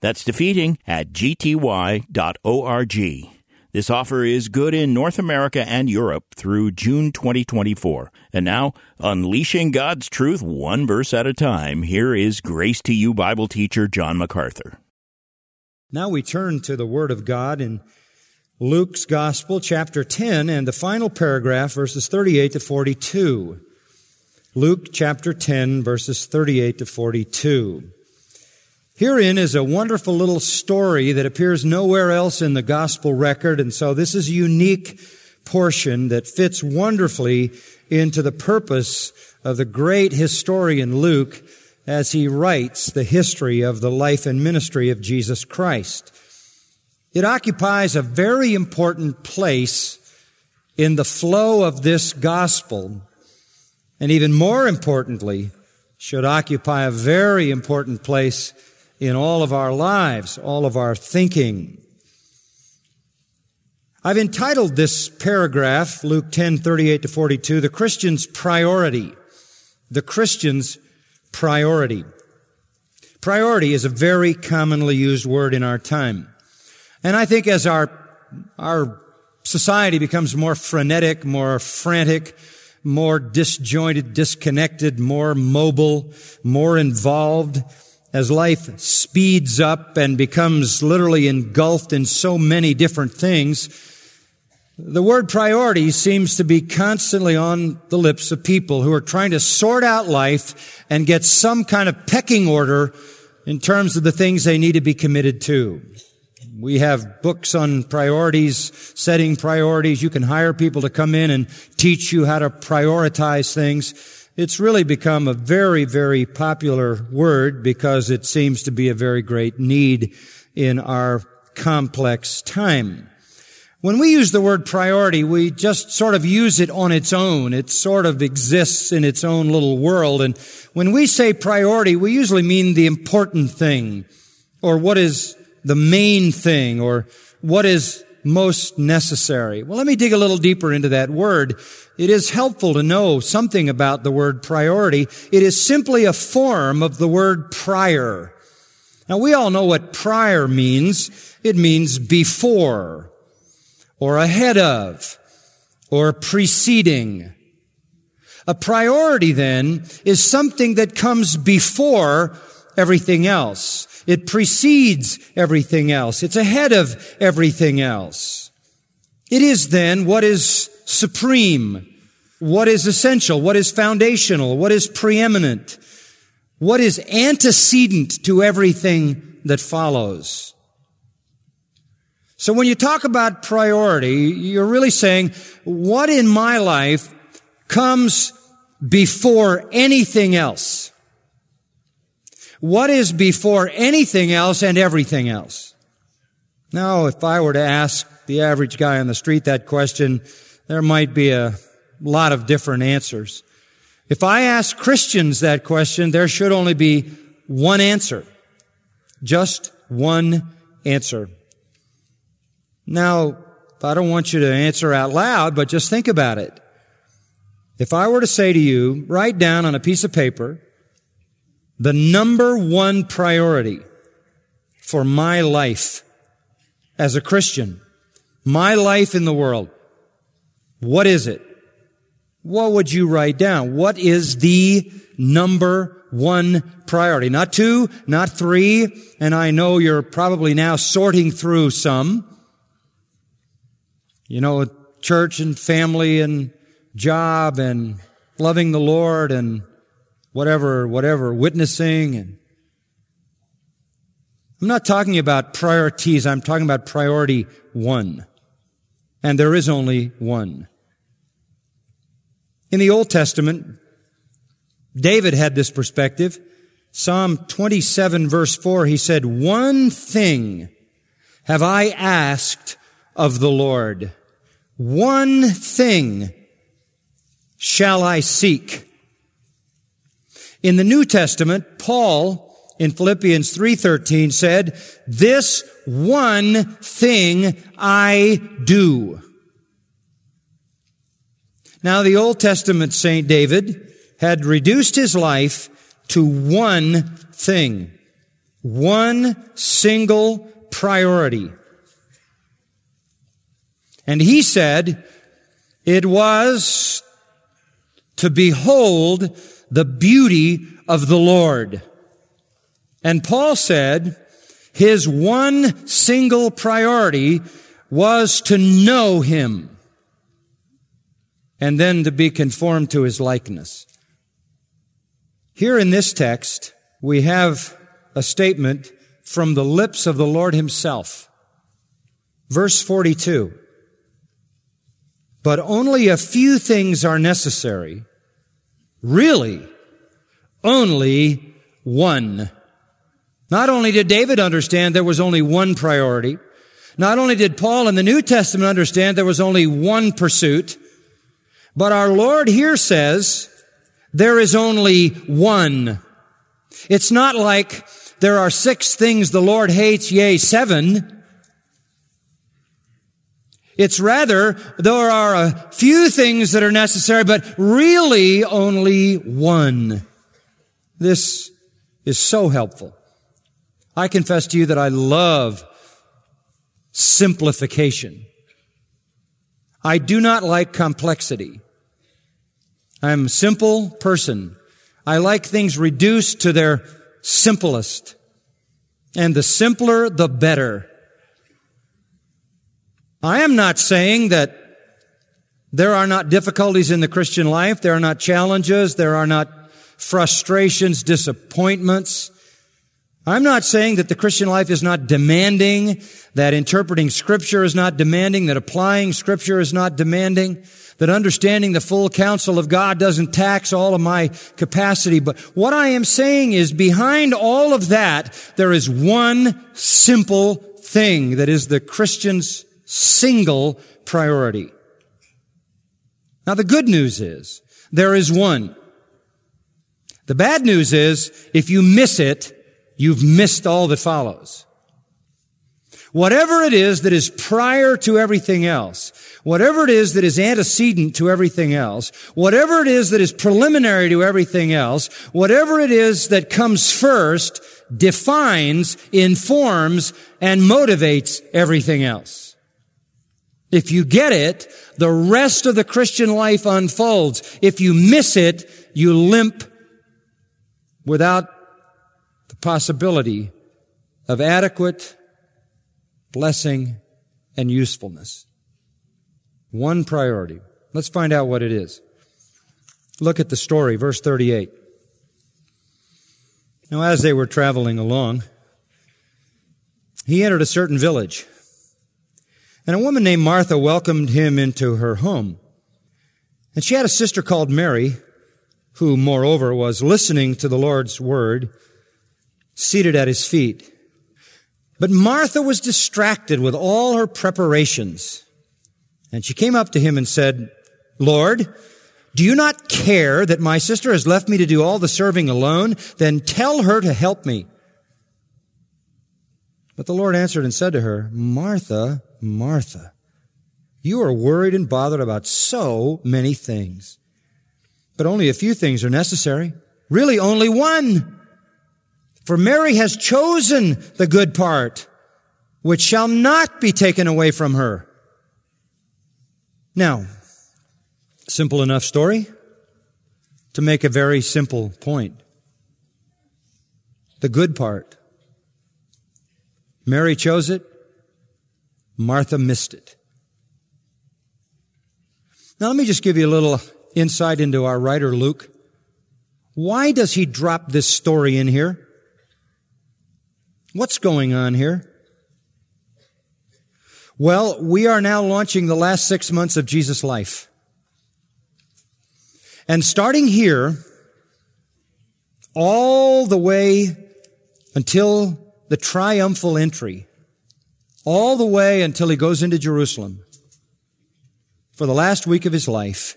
That's defeating at gty.org. This offer is good in North America and Europe through June 2024. And now, unleashing God's truth one verse at a time, here is Grace to You Bible teacher John MacArthur. Now we turn to the Word of God in Luke's Gospel, chapter 10, and the final paragraph, verses 38 to 42. Luke chapter 10, verses 38 to 42. Herein is a wonderful little story that appears nowhere else in the gospel record, and so this is a unique portion that fits wonderfully into the purpose of the great historian Luke as he writes the history of the life and ministry of Jesus Christ. It occupies a very important place in the flow of this gospel, and even more importantly, should occupy a very important place in all of our lives, all of our thinking. I've entitled this paragraph, Luke 10, 38 to 42, the Christian's priority. The Christian's priority. Priority is a very commonly used word in our time. And I think as our, our society becomes more frenetic, more frantic, more disjointed, disconnected, more mobile, more involved, as life speeds up and becomes literally engulfed in so many different things, the word priority seems to be constantly on the lips of people who are trying to sort out life and get some kind of pecking order in terms of the things they need to be committed to. We have books on priorities, setting priorities. You can hire people to come in and teach you how to prioritize things. It's really become a very, very popular word because it seems to be a very great need in our complex time. When we use the word priority, we just sort of use it on its own. It sort of exists in its own little world. And when we say priority, we usually mean the important thing or what is the main thing or what is most necessary. Well, let me dig a little deeper into that word. It is helpful to know something about the word priority. It is simply a form of the word prior. Now we all know what prior means. It means before or ahead of or preceding. A priority then is something that comes before everything else. It precedes everything else. It's ahead of everything else. It is then what is supreme, what is essential, what is foundational, what is preeminent, what is antecedent to everything that follows. So when you talk about priority, you're really saying, what in my life comes before anything else? What is before anything else and everything else? Now, if I were to ask the average guy on the street that question, there might be a lot of different answers. If I ask Christians that question, there should only be one answer. Just one answer. Now, I don't want you to answer out loud, but just think about it. If I were to say to you, write down on a piece of paper the number one priority for my life as a Christian, my life in the world, what is it? What would you write down? What is the number one priority? Not two, not three, and I know you're probably now sorting through some. You know, church and family and job and loving the Lord and whatever, whatever, witnessing and I'm not talking about priorities. I'm talking about priority one. And there is only one. In the Old Testament, David had this perspective. Psalm 27 verse 4, he said, one thing have I asked of the Lord. One thing shall I seek. In the New Testament, Paul in Philippians 3:13 said, "This one thing I do." Now the Old Testament Saint David had reduced his life to one thing. One single priority. And he said, it was to behold the beauty of the Lord. And Paul said his one single priority was to know him and then to be conformed to his likeness. Here in this text, we have a statement from the lips of the Lord himself. Verse 42. But only a few things are necessary. Really, only one. Not only did David understand there was only one priority, not only did Paul in the New Testament understand there was only one pursuit, but our Lord here says there is only one. It's not like there are six things the Lord hates, yea, seven. It's rather, there are a few things that are necessary, but really only one. This is so helpful. I confess to you that I love simplification. I do not like complexity. I'm a simple person. I like things reduced to their simplest. And the simpler, the better. I am not saying that there are not difficulties in the Christian life. There are not challenges. There are not frustrations, disappointments. I'm not saying that the Christian life is not demanding, that interpreting scripture is not demanding, that applying scripture is not demanding, that understanding the full counsel of God doesn't tax all of my capacity. But what I am saying is behind all of that, there is one simple thing that is the Christian's single priority. Now the good news is there is one. The bad news is if you miss it, you've missed all that follows. Whatever it is that is prior to everything else, whatever it is that is antecedent to everything else, whatever it is that is preliminary to everything else, whatever it is that comes first defines, informs, and motivates everything else. If you get it, the rest of the Christian life unfolds. If you miss it, you limp without the possibility of adequate blessing and usefulness. One priority. Let's find out what it is. Look at the story, verse 38. Now, as they were traveling along, he entered a certain village, and a woman named Martha welcomed him into her home. And she had a sister called Mary, who, moreover, was listening to the Lord's word seated at his feet. But Martha was distracted with all her preparations. And she came up to him and said, Lord, do you not care that my sister has left me to do all the serving alone? Then tell her to help me. But the Lord answered and said to her, Martha, Martha, you are worried and bothered about so many things. But only a few things are necessary. Really only one. For Mary has chosen the good part, which shall not be taken away from her. Now, simple enough story to make a very simple point. The good part. Mary chose it. Martha missed it. Now let me just give you a little insight into our writer Luke. Why does he drop this story in here? What's going on here? Well, we are now launching the last six months of Jesus' life. And starting here, all the way until the triumphal entry, all the way until he goes into Jerusalem. For the last week of his life,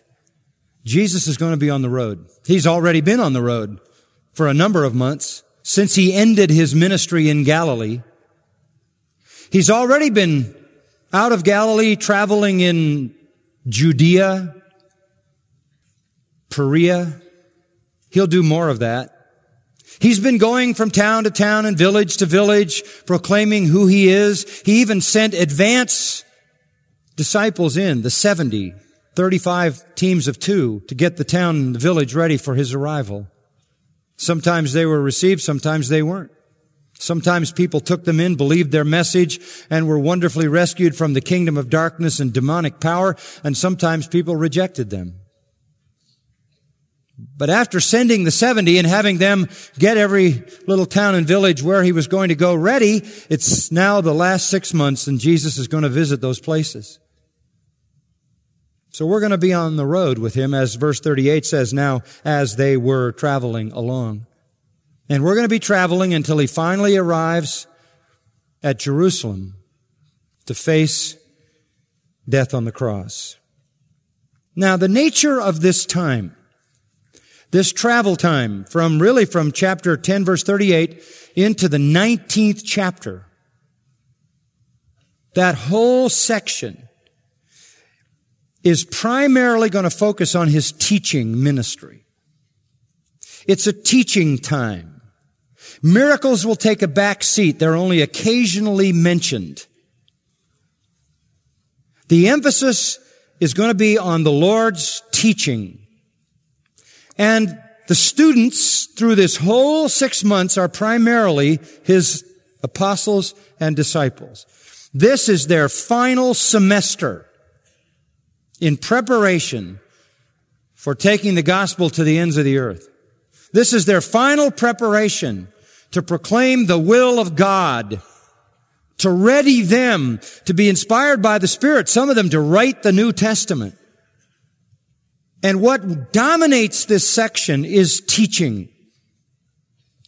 Jesus is going to be on the road. He's already been on the road for a number of months since he ended his ministry in Galilee. He's already been out of Galilee traveling in Judea, Perea. He'll do more of that. He's been going from town to town and village to village, proclaiming who he is. He even sent advance disciples in, the 70, 35 teams of two, to get the town and the village ready for his arrival. Sometimes they were received, sometimes they weren't. Sometimes people took them in, believed their message, and were wonderfully rescued from the kingdom of darkness and demonic power, and sometimes people rejected them. But after sending the 70 and having them get every little town and village where he was going to go ready, it's now the last six months and Jesus is going to visit those places. So we're going to be on the road with him, as verse 38 says now, as they were traveling along. And we're going to be traveling until he finally arrives at Jerusalem to face death on the cross. Now, the nature of this time, this travel time from really from chapter 10 verse 38 into the 19th chapter, that whole section is primarily going to focus on his teaching ministry. It's a teaching time. Miracles will take a back seat. They're only occasionally mentioned. The emphasis is going to be on the Lord's teaching. And the students through this whole six months are primarily his apostles and disciples. This is their final semester in preparation for taking the gospel to the ends of the earth. This is their final preparation to proclaim the will of God, to ready them to be inspired by the Spirit, some of them to write the New Testament. And what dominates this section is teaching.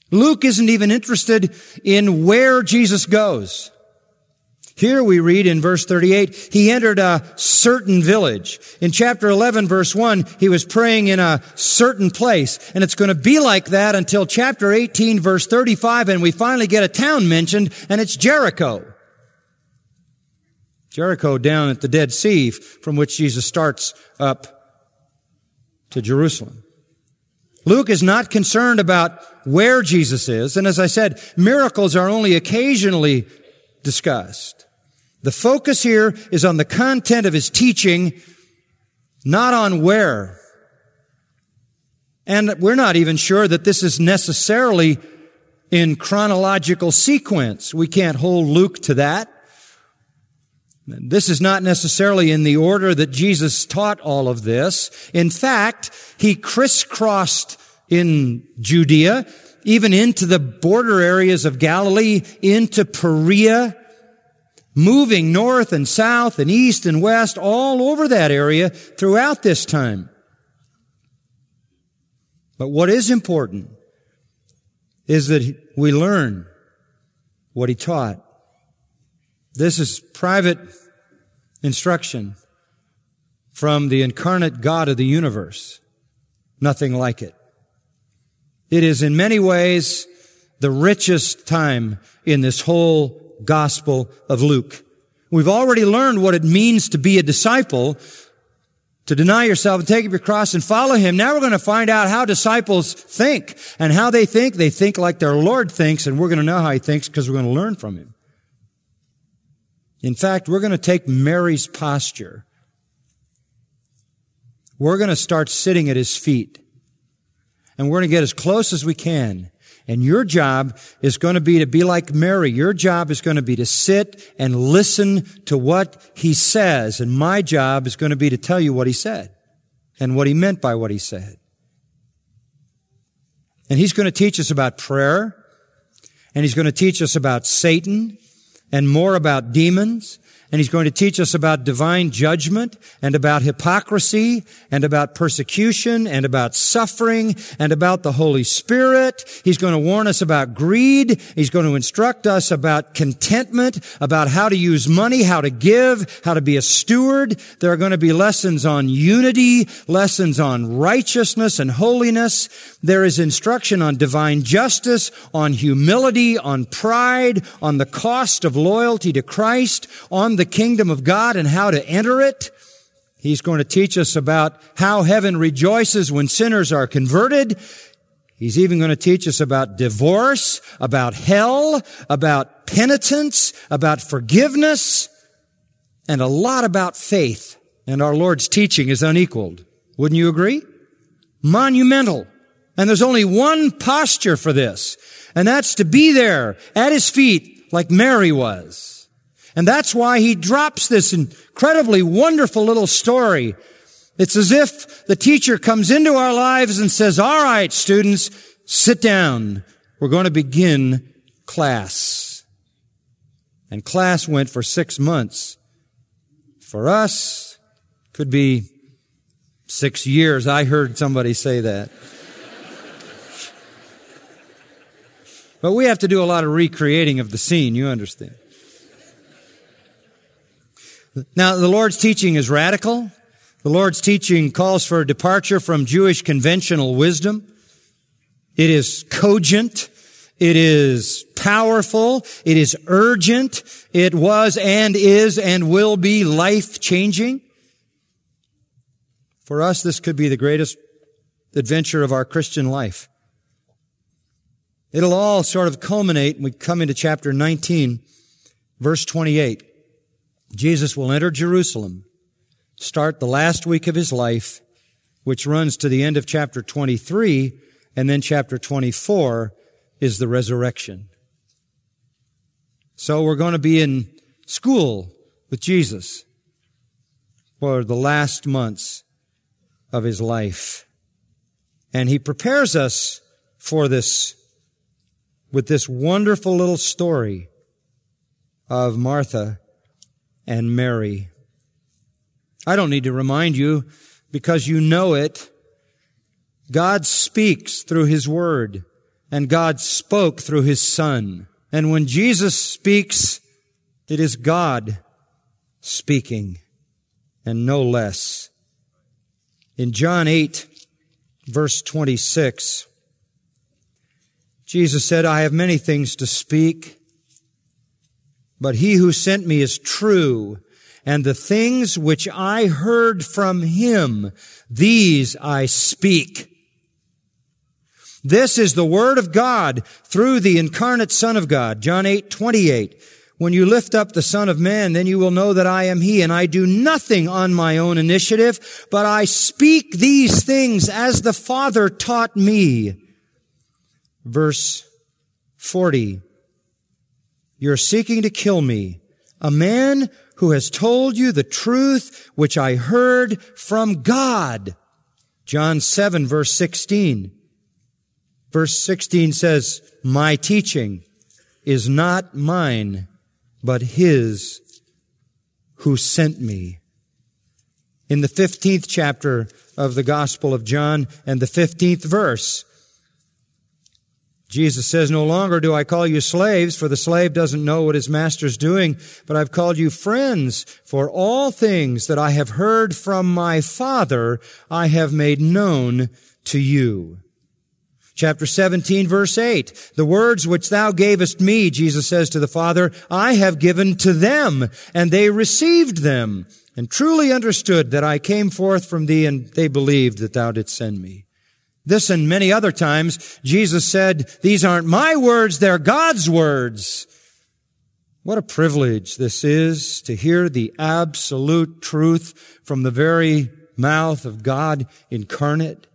Luke isn't even interested in where Jesus goes. Here we read in verse 38, he entered a certain village. In chapter 11 verse 1, he was praying in a certain place. And it's going to be like that until chapter 18 verse 35 and we finally get a town mentioned and it's Jericho. Jericho down at the Dead Sea from which Jesus starts up to Jerusalem. Luke is not concerned about where Jesus is. And as I said, miracles are only occasionally discussed. The focus here is on the content of his teaching, not on where. And we're not even sure that this is necessarily in chronological sequence. We can't hold Luke to that. This is not necessarily in the order that Jesus taught all of this. In fact, he crisscrossed in Judea, even into the border areas of Galilee, into Perea, moving north and south and east and west all over that area throughout this time. But what is important is that we learn what he taught. This is private instruction from the incarnate God of the universe. Nothing like it. It is in many ways the richest time in this whole Gospel of Luke. We've already learned what it means to be a disciple, to deny yourself and take up your cross and follow him. Now we're going to find out how disciples think and how they think. They think like their Lord thinks and we're going to know how he thinks because we're going to learn from him. In fact, we're going to take Mary's posture. We're going to start sitting at his feet and we're going to get as close as we can and your job is going to be to be like Mary. Your job is going to be to sit and listen to what he says. And my job is going to be to tell you what he said and what he meant by what he said. And he's going to teach us about prayer and he's going to teach us about Satan and more about demons and he's going to teach us about divine judgment and about hypocrisy and about persecution and about suffering and about the Holy Spirit. He's going to warn us about greed. He's going to instruct us about contentment, about how to use money, how to give, how to be a steward. There are going to be lessons on unity, lessons on righteousness and holiness. There is instruction on divine justice, on humility, on pride, on the cost of loyalty to Christ, on the kingdom of God and how to enter it. He's going to teach us about how heaven rejoices when sinners are converted. He's even going to teach us about divorce, about hell, about penitence, about forgiveness, and a lot about faith. And our Lord's teaching is unequaled. Wouldn't you agree? Monumental. And there's only one posture for this, and that's to be there at His feet like Mary was. And that's why he drops this incredibly wonderful little story. It's as if the teacher comes into our lives and says, all right, students, sit down. We're going to begin class. And class went for six months. For us, could be six years. I heard somebody say that. but we have to do a lot of recreating of the scene, you understand. Now, the Lord's teaching is radical. The Lord's teaching calls for a departure from Jewish conventional wisdom. It is cogent. It is powerful. It is urgent. It was and is and will be life changing. For us, this could be the greatest adventure of our Christian life. It'll all sort of culminate when we come into chapter 19, verse 28. Jesus will enter Jerusalem, start the last week of his life, which runs to the end of chapter 23, and then chapter 24 is the resurrection. So we're going to be in school with Jesus for the last months of his life. And he prepares us for this with this wonderful little story of Martha and Mary. I don't need to remind you because you know it. God speaks through His Word and God spoke through His Son. And when Jesus speaks, it is God speaking and no less. In John 8, verse 26, Jesus said, I have many things to speak but he who sent me is true, and the things which I heard from him, these I speak. This is the word of God through the incarnate Son of God. John 8, 28. When you lift up the Son of Man, then you will know that I am He, and I do nothing on my own initiative, but I speak these things as the Father taught me. Verse 40. You're seeking to kill me, a man who has told you the truth which I heard from God. John 7 verse 16. Verse 16 says, my teaching is not mine, but his who sent me. In the 15th chapter of the Gospel of John and the 15th verse, Jesus says, No longer do I call you slaves, for the slave doesn't know what his master's doing, but I've called you friends, for all things that I have heard from my Father I have made known to you. Chapter 17 verse 8. The words which thou gavest me, Jesus says to the Father, I have given to them, and they received them, and truly understood that I came forth from thee, and they believed that thou didst send me. This and many other times, Jesus said, these aren't my words, they're God's words. What a privilege this is to hear the absolute truth from the very mouth of God incarnate.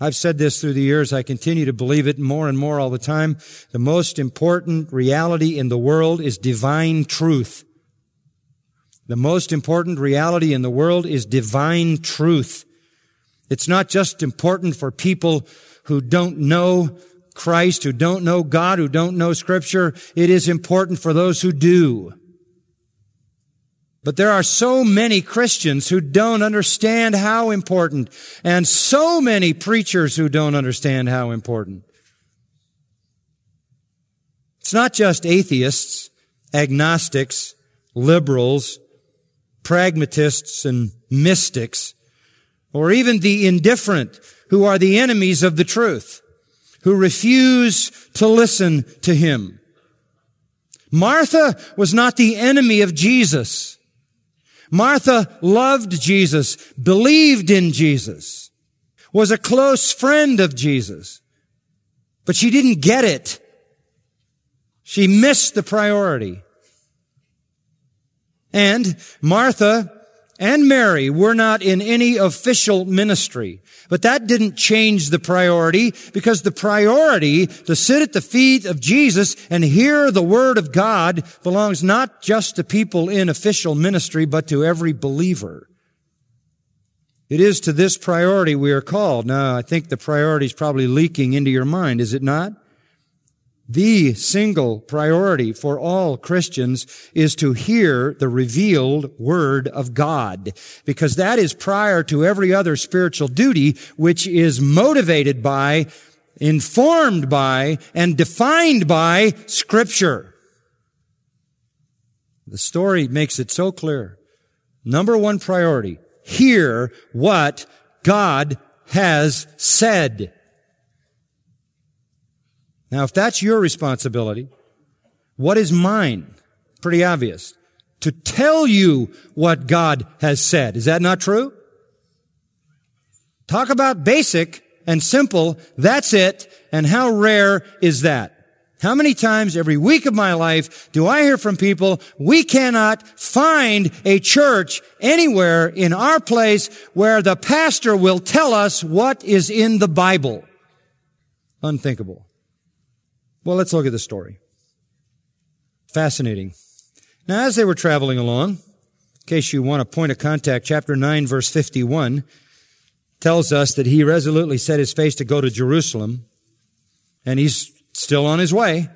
I've said this through the years. I continue to believe it more and more all the time. The most important reality in the world is divine truth. The most important reality in the world is divine truth. It's not just important for people who don't know Christ, who don't know God, who don't know Scripture. It is important for those who do. But there are so many Christians who don't understand how important, and so many preachers who don't understand how important. It's not just atheists, agnostics, liberals, pragmatists, and mystics, or even the indifferent who are the enemies of the truth, who refuse to listen to him. Martha was not the enemy of Jesus. Martha loved Jesus, believed in Jesus, was a close friend of Jesus, but she didn't get it. She missed the priority. And Martha and Mary were not in any official ministry. But that didn't change the priority because the priority to sit at the feet of Jesus and hear the word of God belongs not just to people in official ministry, but to every believer. It is to this priority we are called. Now, I think the priority is probably leaking into your mind, is it not? The single priority for all Christians is to hear the revealed Word of God, because that is prior to every other spiritual duty, which is motivated by, informed by, and defined by Scripture. The story makes it so clear. Number one priority, hear what God has said. Now, if that's your responsibility, what is mine? Pretty obvious. To tell you what God has said. Is that not true? Talk about basic and simple. That's it. And how rare is that? How many times every week of my life do I hear from people, we cannot find a church anywhere in our place where the pastor will tell us what is in the Bible? Unthinkable. Well, let's look at the story. Fascinating. Now, as they were traveling along, in case you want a point of contact, chapter 9, verse 51 tells us that he resolutely set his face to go to Jerusalem, and he's still on his way.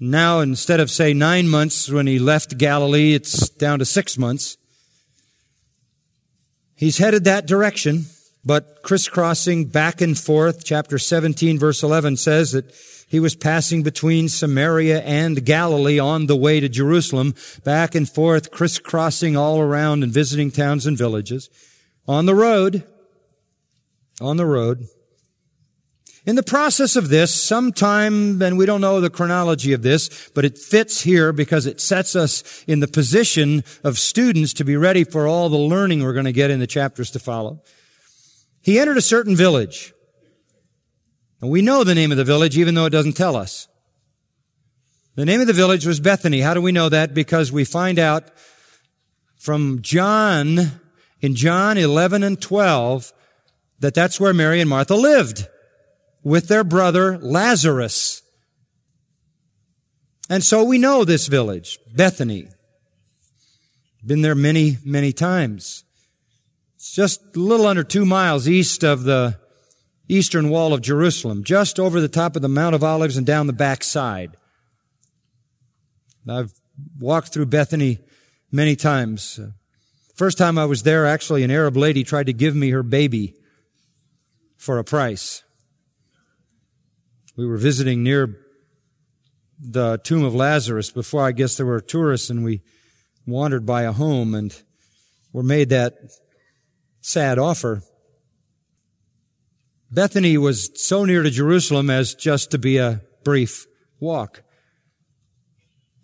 Now, instead of, say, nine months when he left Galilee, it's down to six months. He's headed that direction, but crisscrossing back and forth. Chapter 17, verse 11 says that he was passing between Samaria and Galilee on the way to Jerusalem, back and forth, crisscrossing all around and visiting towns and villages. On the road, on the road. In the process of this, sometime, and we don't know the chronology of this, but it fits here because it sets us in the position of students to be ready for all the learning we're going to get in the chapters to follow. He entered a certain village. And we know the name of the village even though it doesn't tell us. The name of the village was Bethany. How do we know that? Because we find out from John, in John 11 and 12, that that's where Mary and Martha lived with their brother Lazarus. And so we know this village, Bethany. Been there many, many times. It's just a little under two miles east of the eastern wall of Jerusalem, just over the top of the Mount of Olives and down the back side. I've walked through Bethany many times. First time I was there, actually, an Arab lady tried to give me her baby for a price. We were visiting near the tomb of Lazarus before I guess there were tourists and we wandered by a home and were made that sad offer. Bethany was so near to Jerusalem as just to be a brief walk.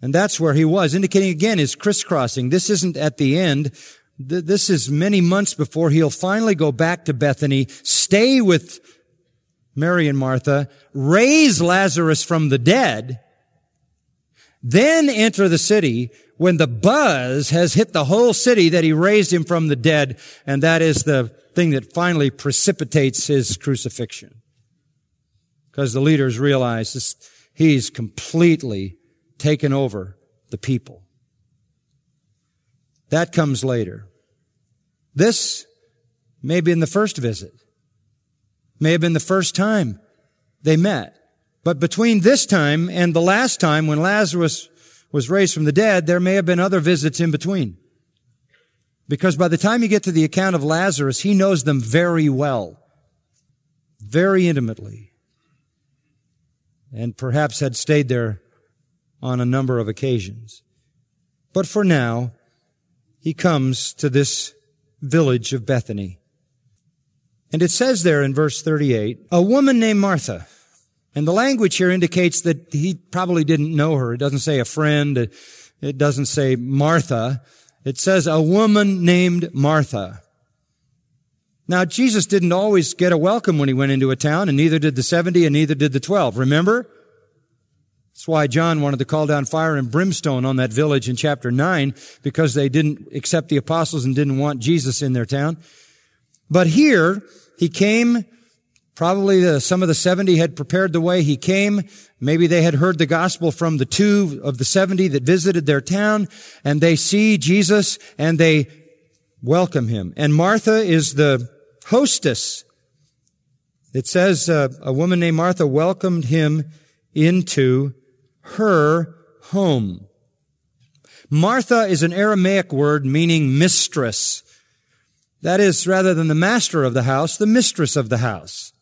And that's where he was, indicating again his crisscrossing. This isn't at the end. This is many months before he'll finally go back to Bethany, stay with Mary and Martha, raise Lazarus from the dead, then enter the city when the buzz has hit the whole city that he raised him from the dead, and that is the thing that finally precipitates his crucifixion. Because the leaders realize this, he's completely taken over the people. That comes later. This may have been the first visit. May have been the first time they met. But between this time and the last time when Lazarus was raised from the dead, there may have been other visits in between. Because by the time you get to the account of Lazarus, he knows them very well, very intimately, and perhaps had stayed there on a number of occasions. But for now, he comes to this village of Bethany. And it says there in verse 38, a woman named Martha. And the language here indicates that he probably didn't know her. It doesn't say a friend. It doesn't say Martha. It says a woman named Martha. Now, Jesus didn't always get a welcome when he went into a town, and neither did the 70 and neither did the 12. Remember? That's why John wanted to call down fire and brimstone on that village in chapter 9, because they didn't accept the apostles and didn't want Jesus in their town. But here, he came Probably the, some of the 70 had prepared the way. He came. Maybe they had heard the gospel from the two of the 70 that visited their town and they see Jesus and they welcome him. And Martha is the hostess. It says uh, a woman named Martha welcomed him into her home. Martha is an Aramaic word meaning mistress. That is, rather than the master of the house, the mistress of the house.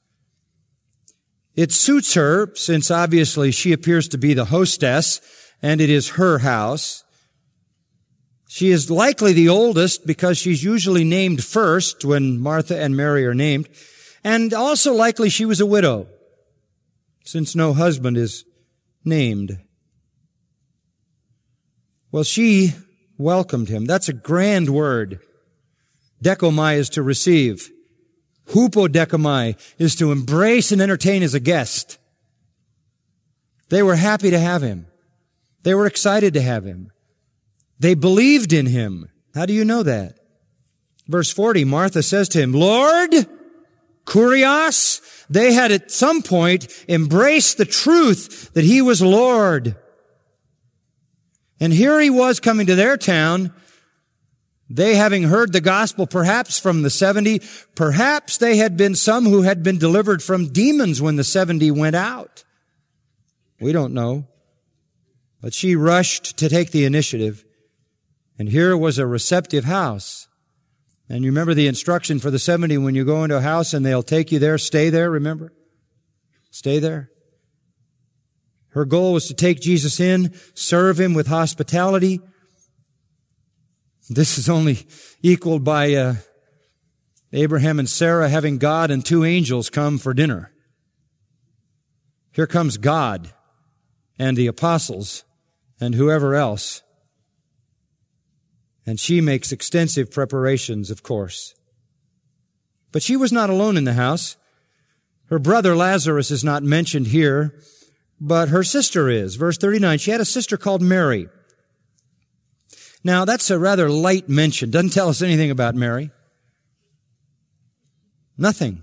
It suits her, since obviously she appears to be the hostess, and it is her house. She is likely the oldest because she's usually named first when Martha and Mary are named, and also likely she was a widow, since no husband is named. Well, she welcomed him. That's a grand word. Dechomai is to receive. Hupodechomai is to embrace and entertain as a guest. They were happy to have him. They were excited to have him. They believed in him. How do you know that? Verse 40, Martha says to him, Lord, Kurios, they had at some point embraced the truth that he was Lord. And here he was coming to their town they having heard the gospel perhaps from the 70, perhaps they had been some who had been delivered from demons when the 70 went out. We don't know. But she rushed to take the initiative. And here was a receptive house. And you remember the instruction for the 70 when you go into a house and they'll take you there, stay there, remember? Stay there. Her goal was to take Jesus in, serve him with hospitality, this is only equaled by uh, Abraham and Sarah having God and two angels come for dinner. Here comes God and the apostles and whoever else. And she makes extensive preparations, of course. But she was not alone in the house. Her brother Lazarus is not mentioned here, but her sister is. Verse 39, she had a sister called Mary. Now, that's a rather light mention. Doesn't tell us anything about Mary. Nothing.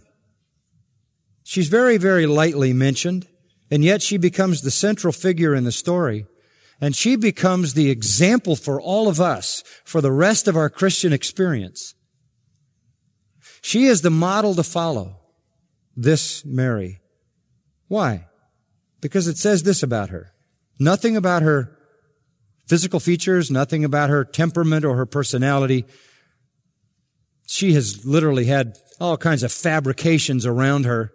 She's very, very lightly mentioned, and yet she becomes the central figure in the story. And she becomes the example for all of us for the rest of our Christian experience. She is the model to follow. This Mary. Why? Because it says this about her. Nothing about her physical features, nothing about her temperament or her personality. She has literally had all kinds of fabrications around her.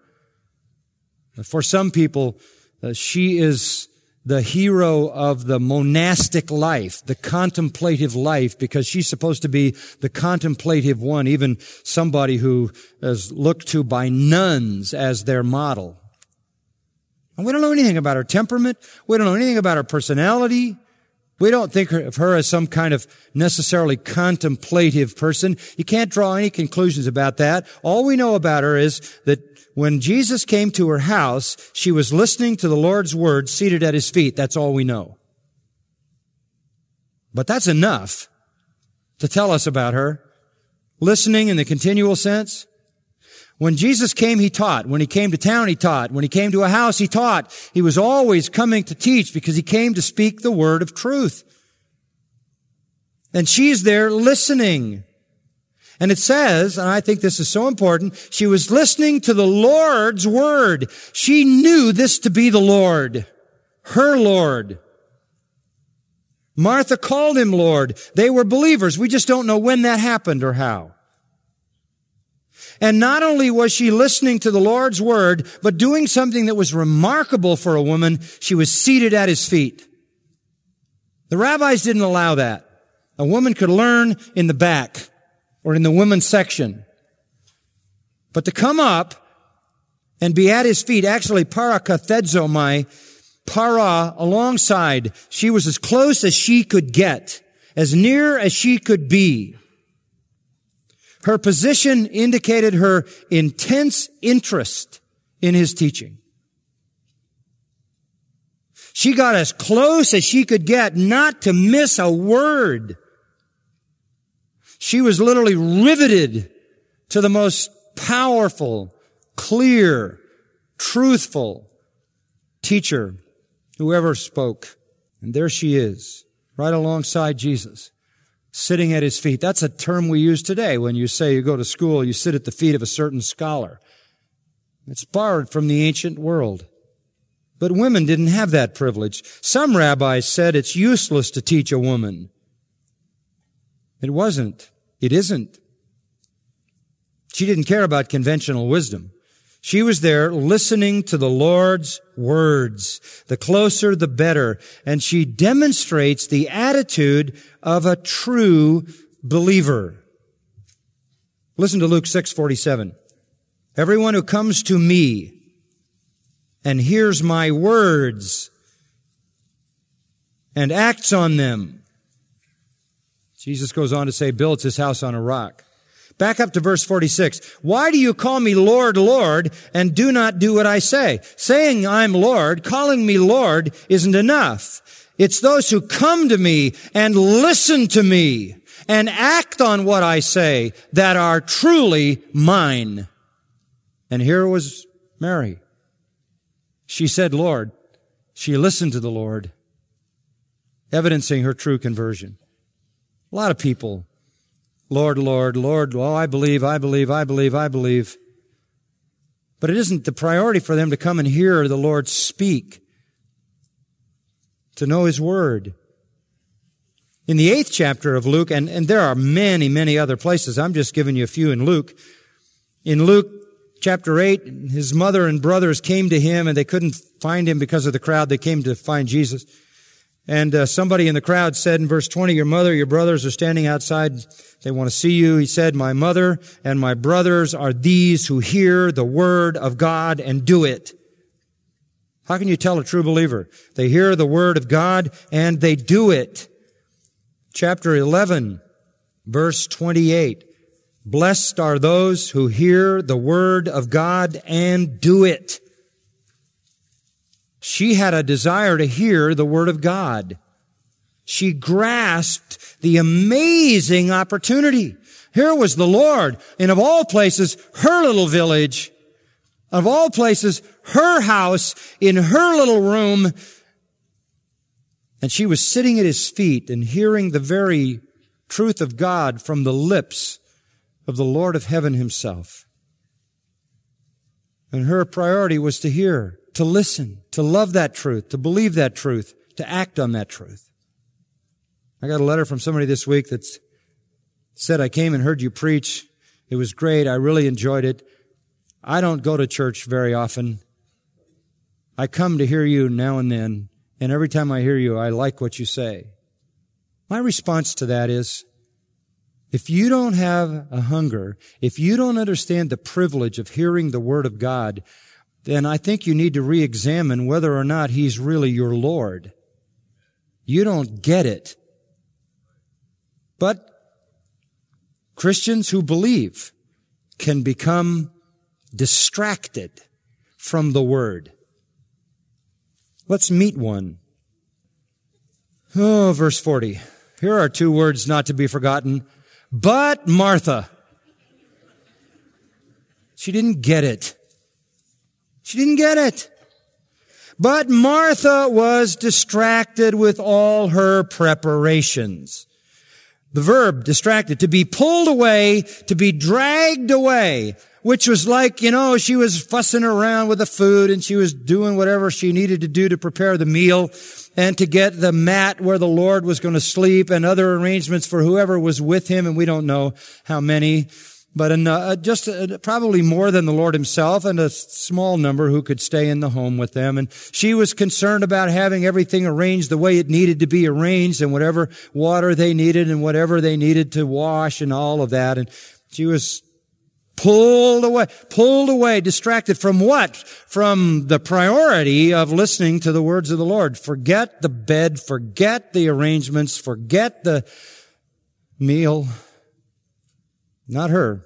For some people, uh, she is the hero of the monastic life, the contemplative life, because she's supposed to be the contemplative one, even somebody who is looked to by nuns as their model. And we don't know anything about her temperament. We don't know anything about her personality. We don't think of her as some kind of necessarily contemplative person. You can't draw any conclusions about that. All we know about her is that when Jesus came to her house, she was listening to the Lord's word seated at his feet. That's all we know. But that's enough to tell us about her. Listening in the continual sense. When Jesus came, he taught. When he came to town, he taught. When he came to a house, he taught. He was always coming to teach because he came to speak the word of truth. And she's there listening. And it says, and I think this is so important, she was listening to the Lord's word. She knew this to be the Lord, her Lord. Martha called him Lord. They were believers. We just don't know when that happened or how. And not only was she listening to the Lord's word, but doing something that was remarkable for a woman, she was seated at his feet. The rabbis didn't allow that. A woman could learn in the back or in the women's section. But to come up and be at his feet, actually parakathedzomai, para alongside, she was as close as she could get, as near as she could be. Her position indicated her intense interest in his teaching. She got as close as she could get not to miss a word. She was literally riveted to the most powerful, clear, truthful teacher who ever spoke. And there she is, right alongside Jesus, sitting at his feet. That's a term we use today when you say you go to school, you sit at the feet of a certain scholar. It's borrowed from the ancient world. But women didn't have that privilege. Some rabbis said it's useless to teach a woman. It wasn't. It isn't. She didn't care about conventional wisdom. She was there listening to the Lord's words. The closer, the better. And she demonstrates the attitude of a true believer. Listen to Luke 6:47. Everyone who comes to me and hears my words and acts on them. Jesus goes on to say, builds his house on a rock. Back up to verse 46. Why do you call me Lord, Lord, and do not do what I say? Saying I'm Lord, calling me Lord isn't enough. It's those who come to me and listen to me and act on what I say that are truly mine. And here was Mary. She said, Lord. She listened to the Lord, evidencing her true conversion. A lot of people Lord, Lord, Lord, oh, I believe, I believe, I believe, I believe. But it isn't the priority for them to come and hear the Lord speak, to know His Word. In the eighth chapter of Luke, and, and there are many, many other places, I'm just giving you a few in Luke. In Luke chapter 8, his mother and brothers came to him and they couldn't find him because of the crowd. They came to find Jesus. And uh, somebody in the crowd said in verse 20, your mother, your brothers are standing outside. They want to see you. He said, my mother and my brothers are these who hear the word of God and do it. How can you tell a true believer? They hear the word of God and they do it. Chapter 11, verse 28. Blessed are those who hear the word of God and do it. She had a desire to hear the Word of God. She grasped the amazing opportunity. Here was the Lord, and of all places, her little village, of all places, her house, in her little room, and she was sitting at his feet and hearing the very truth of God from the lips of the Lord of heaven himself. And her priority was to hear to listen, to love that truth, to believe that truth, to act on that truth. I got a letter from somebody this week that said, I came and heard you preach. It was great. I really enjoyed it. I don't go to church very often. I come to hear you now and then, and every time I hear you, I like what you say. My response to that is, if you don't have a hunger, if you don't understand the privilege of hearing the Word of God, then I think you need to re-examine whether or not He's really your Lord. You don't get it. But Christians who believe can become distracted from the Word. Let's meet one. Oh, verse 40. Here are two words not to be forgotten. But Martha. She didn't get it. She didn't get it. But Martha was distracted with all her preparations. The verb distracted, to be pulled away, to be dragged away. which was like, you know, she was fussing around with the food and she was doing whatever she needed to do to prepare the meal and to get the mat where the Lord was going to sleep and other arrangements for whoever was with him. And we don't know how many but uh, just uh, probably more than the Lord himself and a small number who could stay in the home with them. And she was concerned about having everything arranged the way it needed to be arranged and whatever water they needed and whatever they needed to wash and all of that. And she was pulled away, pulled away, distracted from what? From the priority of listening to the words of the Lord. Forget the bed, forget the arrangements, forget the meal. Not her.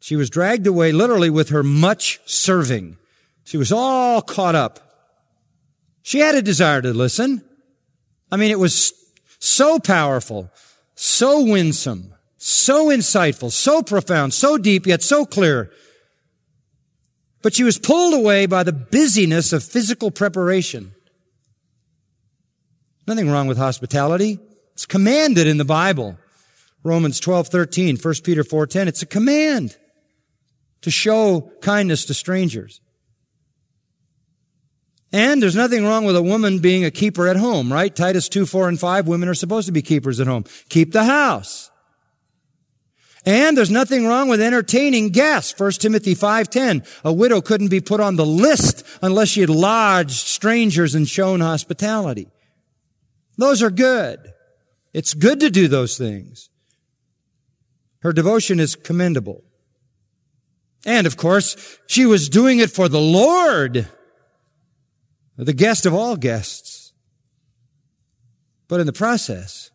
She was dragged away literally with her much serving. She was all caught up. She had a desire to listen. I mean, it was so powerful, so winsome, so insightful, so profound, so deep, yet so clear. But she was pulled away by the busyness of physical preparation. Nothing wrong with hospitality. It's commanded in the Bible. Romans 12, 13, 1 Peter 4, 10. It's a command to show kindness to strangers. And there's nothing wrong with a woman being a keeper at home, right? Titus 2, 4, and 5, women are supposed to be keepers at home. Keep the house. And there's nothing wrong with entertaining guests. 1 Timothy 5:10. A widow couldn't be put on the list unless she had lodged strangers and shown hospitality. Those are good. It's good to do those things. Her devotion is commendable. And of course, she was doing it for the Lord, the guest of all guests. But in the process,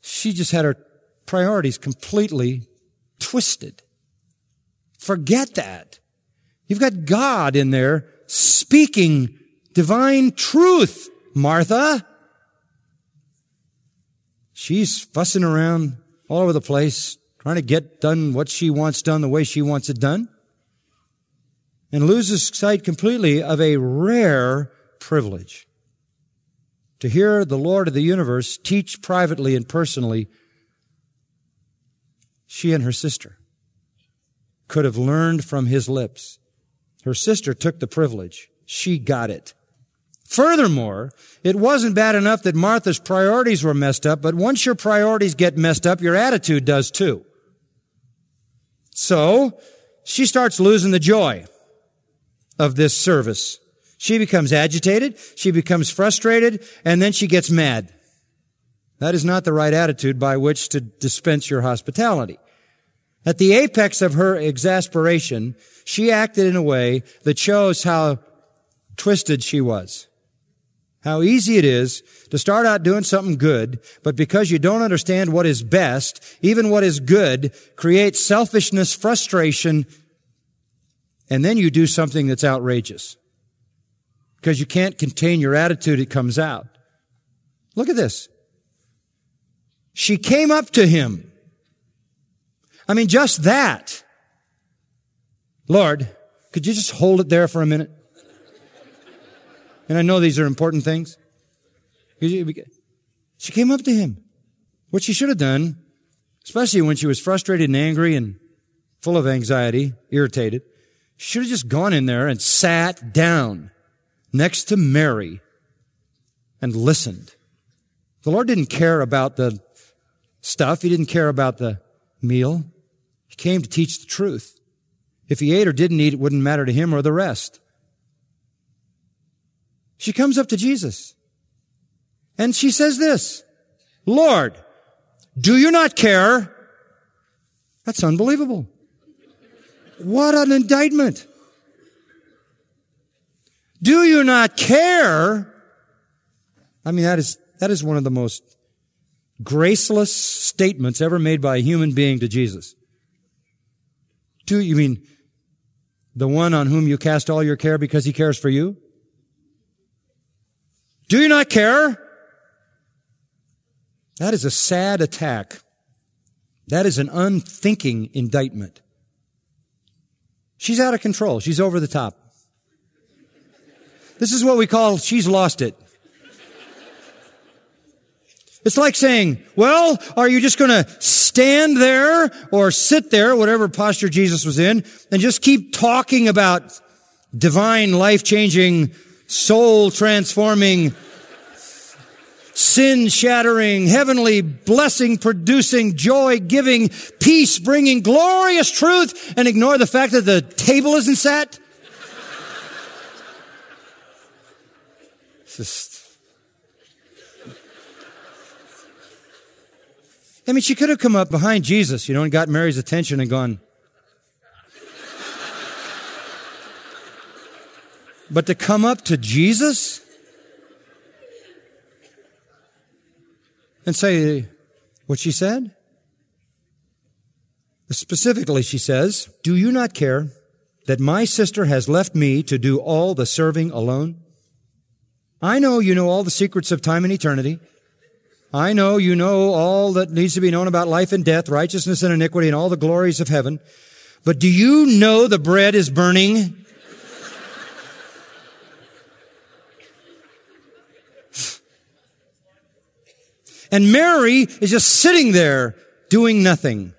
she just had her priorities completely twisted. Forget that. You've got God in there speaking divine truth, Martha. She's fussing around all over the place, trying to get done what she wants done the way she wants it done, and loses sight completely of a rare privilege to hear the Lord of the universe teach privately and personally. She and her sister could have learned from his lips. Her sister took the privilege. She got it. Furthermore, it wasn't bad enough that Martha's priorities were messed up, but once your priorities get messed up, your attitude does too. So, she starts losing the joy of this service. She becomes agitated, she becomes frustrated, and then she gets mad. That is not the right attitude by which to dispense your hospitality. At the apex of her exasperation, she acted in a way that shows how twisted she was. How easy it is to start out doing something good, but because you don't understand what is best, even what is good, creates selfishness, frustration, and then you do something that's outrageous. Because you can't contain your attitude, it comes out. Look at this. She came up to him. I mean, just that. Lord, could you just hold it there for a minute? And I know these are important things. She came up to him. What she should have done, especially when she was frustrated and angry and full of anxiety, irritated, she should have just gone in there and sat down next to Mary and listened. The Lord didn't care about the stuff. He didn't care about the meal. He came to teach the truth. If he ate or didn't eat, it wouldn't matter to him or the rest. She comes up to Jesus and she says this, Lord, do you not care? That's unbelievable. What an indictment. Do you not care? I mean, that is, that is one of the most graceless statements ever made by a human being to Jesus. Do you mean the one on whom you cast all your care because he cares for you? Do you not care? That is a sad attack. That is an unthinking indictment. She's out of control. She's over the top. This is what we call she's lost it. It's like saying, well, are you just going to stand there or sit there, whatever posture Jesus was in, and just keep talking about divine, life-changing, soul-transforming, sin-shattering, heavenly, blessing-producing, joy-giving, peace-bringing, glorious truth, and ignore the fact that the table isn't set? Just I mean, she could have come up behind Jesus, you know, and got Mary's attention and gone, But to come up to Jesus and say what she said? Specifically, she says, Do you not care that my sister has left me to do all the serving alone? I know you know all the secrets of time and eternity. I know you know all that needs to be known about life and death, righteousness and iniquity, and all the glories of heaven. But do you know the bread is burning? And Mary is just sitting there doing nothing.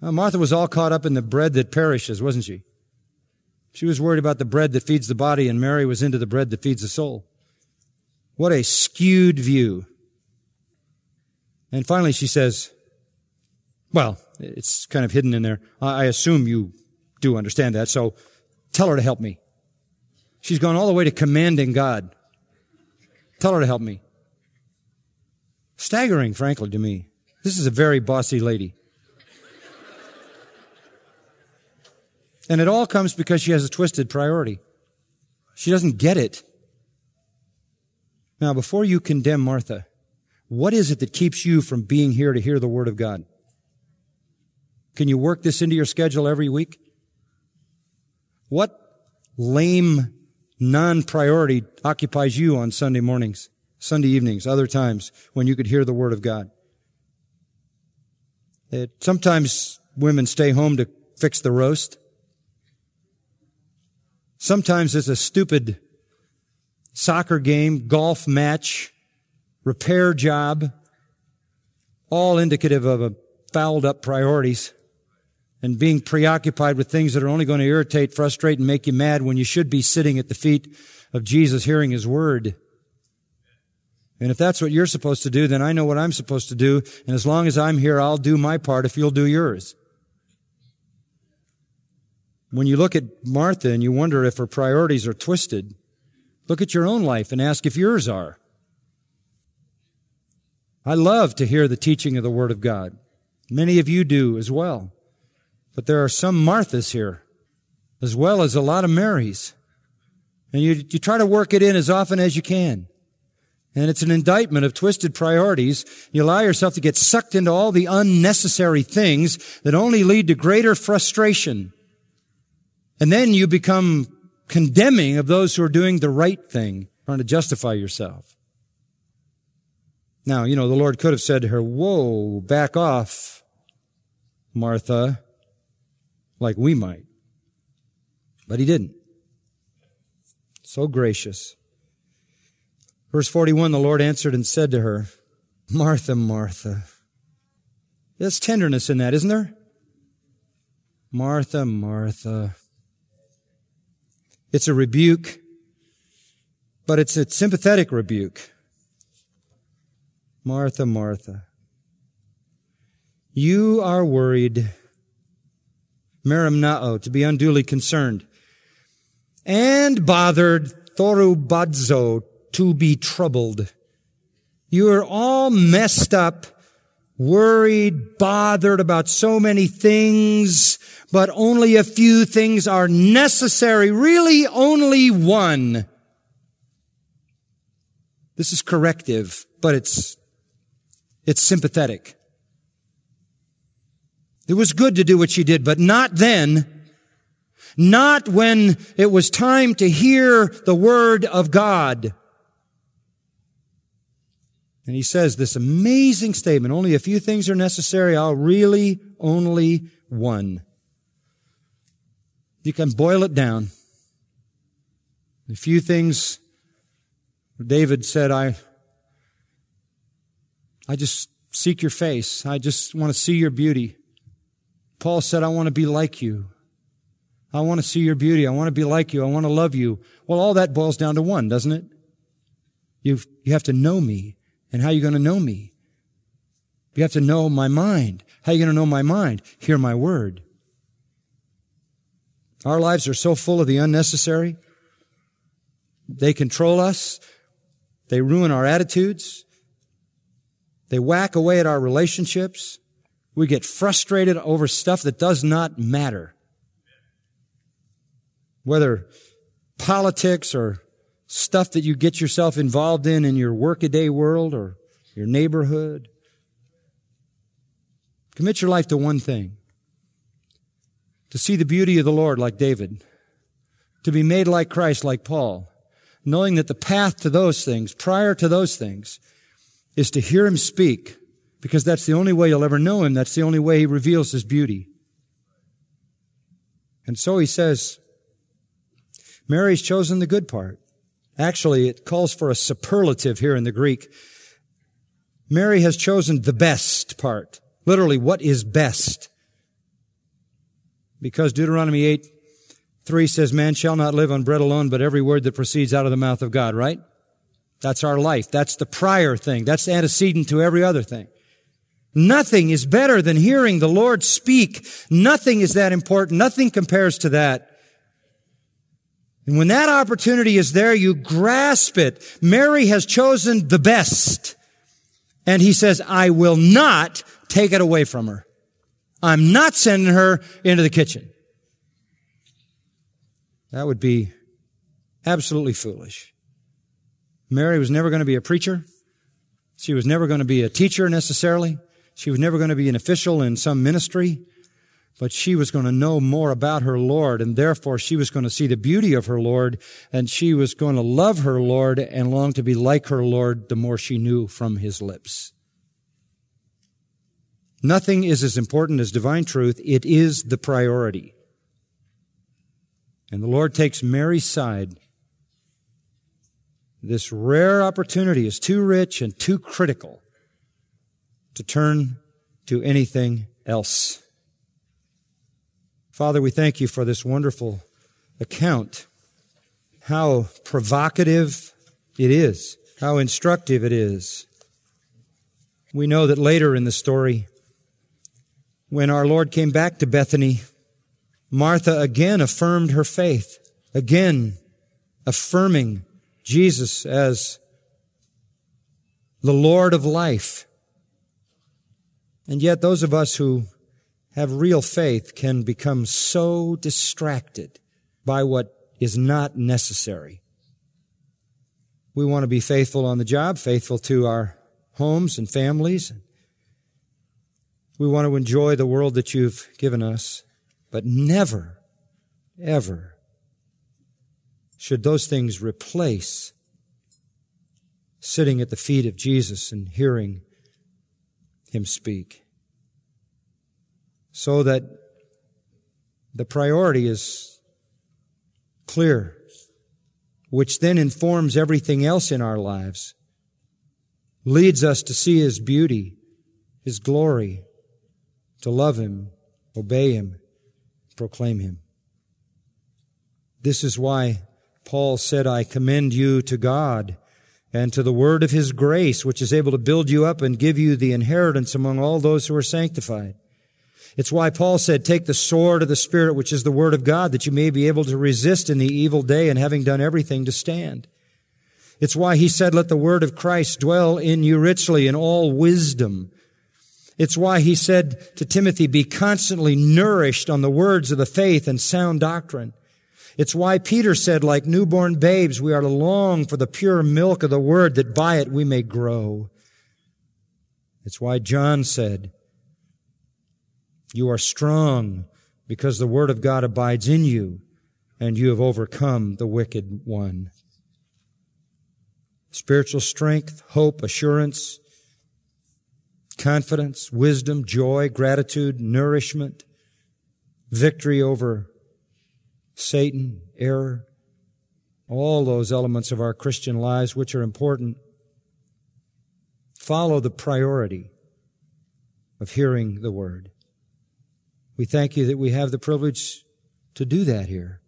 Martha was all caught up in the bread that perishes, wasn't she? She was worried about the bread that feeds the body, and Mary was into the bread that feeds the soul. What a skewed view. And finally she says, well, it's kind of hidden in there. I assume you do understand that, so tell her to help me. She's gone all the way to commanding God. Tell her to help me. Staggering, frankly, to me. This is a very bossy lady. And it all comes because she has a twisted priority. She doesn't get it. Now, before you condemn Martha, what is it that keeps you from being here to hear the Word of God? Can you work this into your schedule every week? What lame non-priority occupies you on Sunday mornings, Sunday evenings, other times when you could hear the Word of God? It, sometimes women stay home to fix the roast. Sometimes it's a stupid soccer game, golf match, repair job, all indicative of a fouled up priorities and being preoccupied with things that are only going to irritate, frustrate, and make you mad when you should be sitting at the feet of Jesus hearing His Word. And if that's what you're supposed to do, then I know what I'm supposed to do. And as long as I'm here, I'll do my part if you'll do yours. When you look at Martha and you wonder if her priorities are twisted, Look at your own life and ask if yours are. I love to hear the teaching of the Word of God. Many of you do as well. But there are some Marthas here, as well as a lot of Marys. And you, you try to work it in as often as you can. And it's an indictment of twisted priorities. You allow yourself to get sucked into all the unnecessary things that only lead to greater frustration. And then you become condemning of those who are doing the right thing, trying to justify yourself. Now, you know, the Lord could have said to her, whoa, back off, Martha, like we might. But he didn't. So gracious. Verse 41, the Lord answered and said to her, Martha, Martha. There's tenderness in that, isn't there? Martha, Martha. It's a rebuke, but it's a sympathetic rebuke. Martha, Martha, you are worried, merimnao, to be unduly concerned, and bothered, thorubadzo, to be troubled. You are all messed up worried, bothered about so many things, but only a few things are necessary. Really only one. This is corrective, but it's, it's sympathetic. It was good to do what she did, but not then. Not when it was time to hear the word of God. And he says this amazing statement, only a few things are necessary. I'll really only one. You can boil it down. A few things David said, I, I just seek your face. I just want to see your beauty. Paul said, I want to be like you. I want to see your beauty. I want to be like you. I want to love you. Well, all that boils down to one, doesn't it? You you have to know me. And how are you going to know me? You have to know my mind. How are you going to know my mind? Hear my word. Our lives are so full of the unnecessary. They control us. They ruin our attitudes. They whack away at our relationships. We get frustrated over stuff that does not matter. Whether politics or stuff that you get yourself involved in in your workaday world or your neighborhood. Commit your life to one thing. To see the beauty of the Lord like David. To be made like Christ like Paul. Knowing that the path to those things, prior to those things, is to hear Him speak because that's the only way you'll ever know Him. That's the only way He reveals His beauty. And so He says, Mary's chosen the good part. Actually, it calls for a superlative here in the Greek. Mary has chosen the best part. Literally, what is best? Because Deuteronomy 8, 3 says, man shall not live on bread alone, but every word that proceeds out of the mouth of God, right? That's our life. That's the prior thing. That's antecedent to every other thing. Nothing is better than hearing the Lord speak. Nothing is that important. Nothing compares to that. And when that opportunity is there, you grasp it. Mary has chosen the best. And he says, I will not take it away from her. I'm not sending her into the kitchen. That would be absolutely foolish. Mary was never going to be a preacher. She was never going to be a teacher necessarily. She was never going to be an official in some ministry but she was going to know more about her Lord, and therefore she was going to see the beauty of her Lord, and she was going to love her Lord and long to be like her Lord the more she knew from his lips. Nothing is as important as divine truth. It is the priority. And the Lord takes Mary's side. This rare opportunity is too rich and too critical to turn to anything else. Father, we thank you for this wonderful account. How provocative it is. How instructive it is. We know that later in the story, when our Lord came back to Bethany, Martha again affirmed her faith, again affirming Jesus as the Lord of life. And yet those of us who have real faith can become so distracted by what is not necessary. We want to be faithful on the job, faithful to our homes and families. We want to enjoy the world that you've given us, but never, ever should those things replace sitting at the feet of Jesus and hearing him speak so that the priority is clear, which then informs everything else in our lives, leads us to see His beauty, His glory, to love Him, obey Him, proclaim Him. This is why Paul said, I commend you to God and to the word of His grace, which is able to build you up and give you the inheritance among all those who are sanctified. It's why Paul said, take the sword of the Spirit, which is the Word of God, that you may be able to resist in the evil day and having done everything to stand. It's why he said, let the Word of Christ dwell in you richly in all wisdom. It's why he said to Timothy, be constantly nourished on the words of the faith and sound doctrine. It's why Peter said, like newborn babes, we are to long for the pure milk of the Word that by it we may grow. It's why John said, you are strong because the word of God abides in you and you have overcome the wicked one. Spiritual strength, hope, assurance, confidence, wisdom, joy, gratitude, nourishment, victory over Satan, error. all those elements of our Christian lives which are important. Follow the priority of hearing the Word. We thank you that we have the privilege to do that here.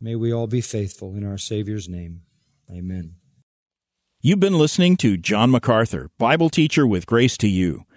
May we all be faithful in our Savior's name. Amen. You've been listening to John MacArthur, Bible teacher with Grace to You.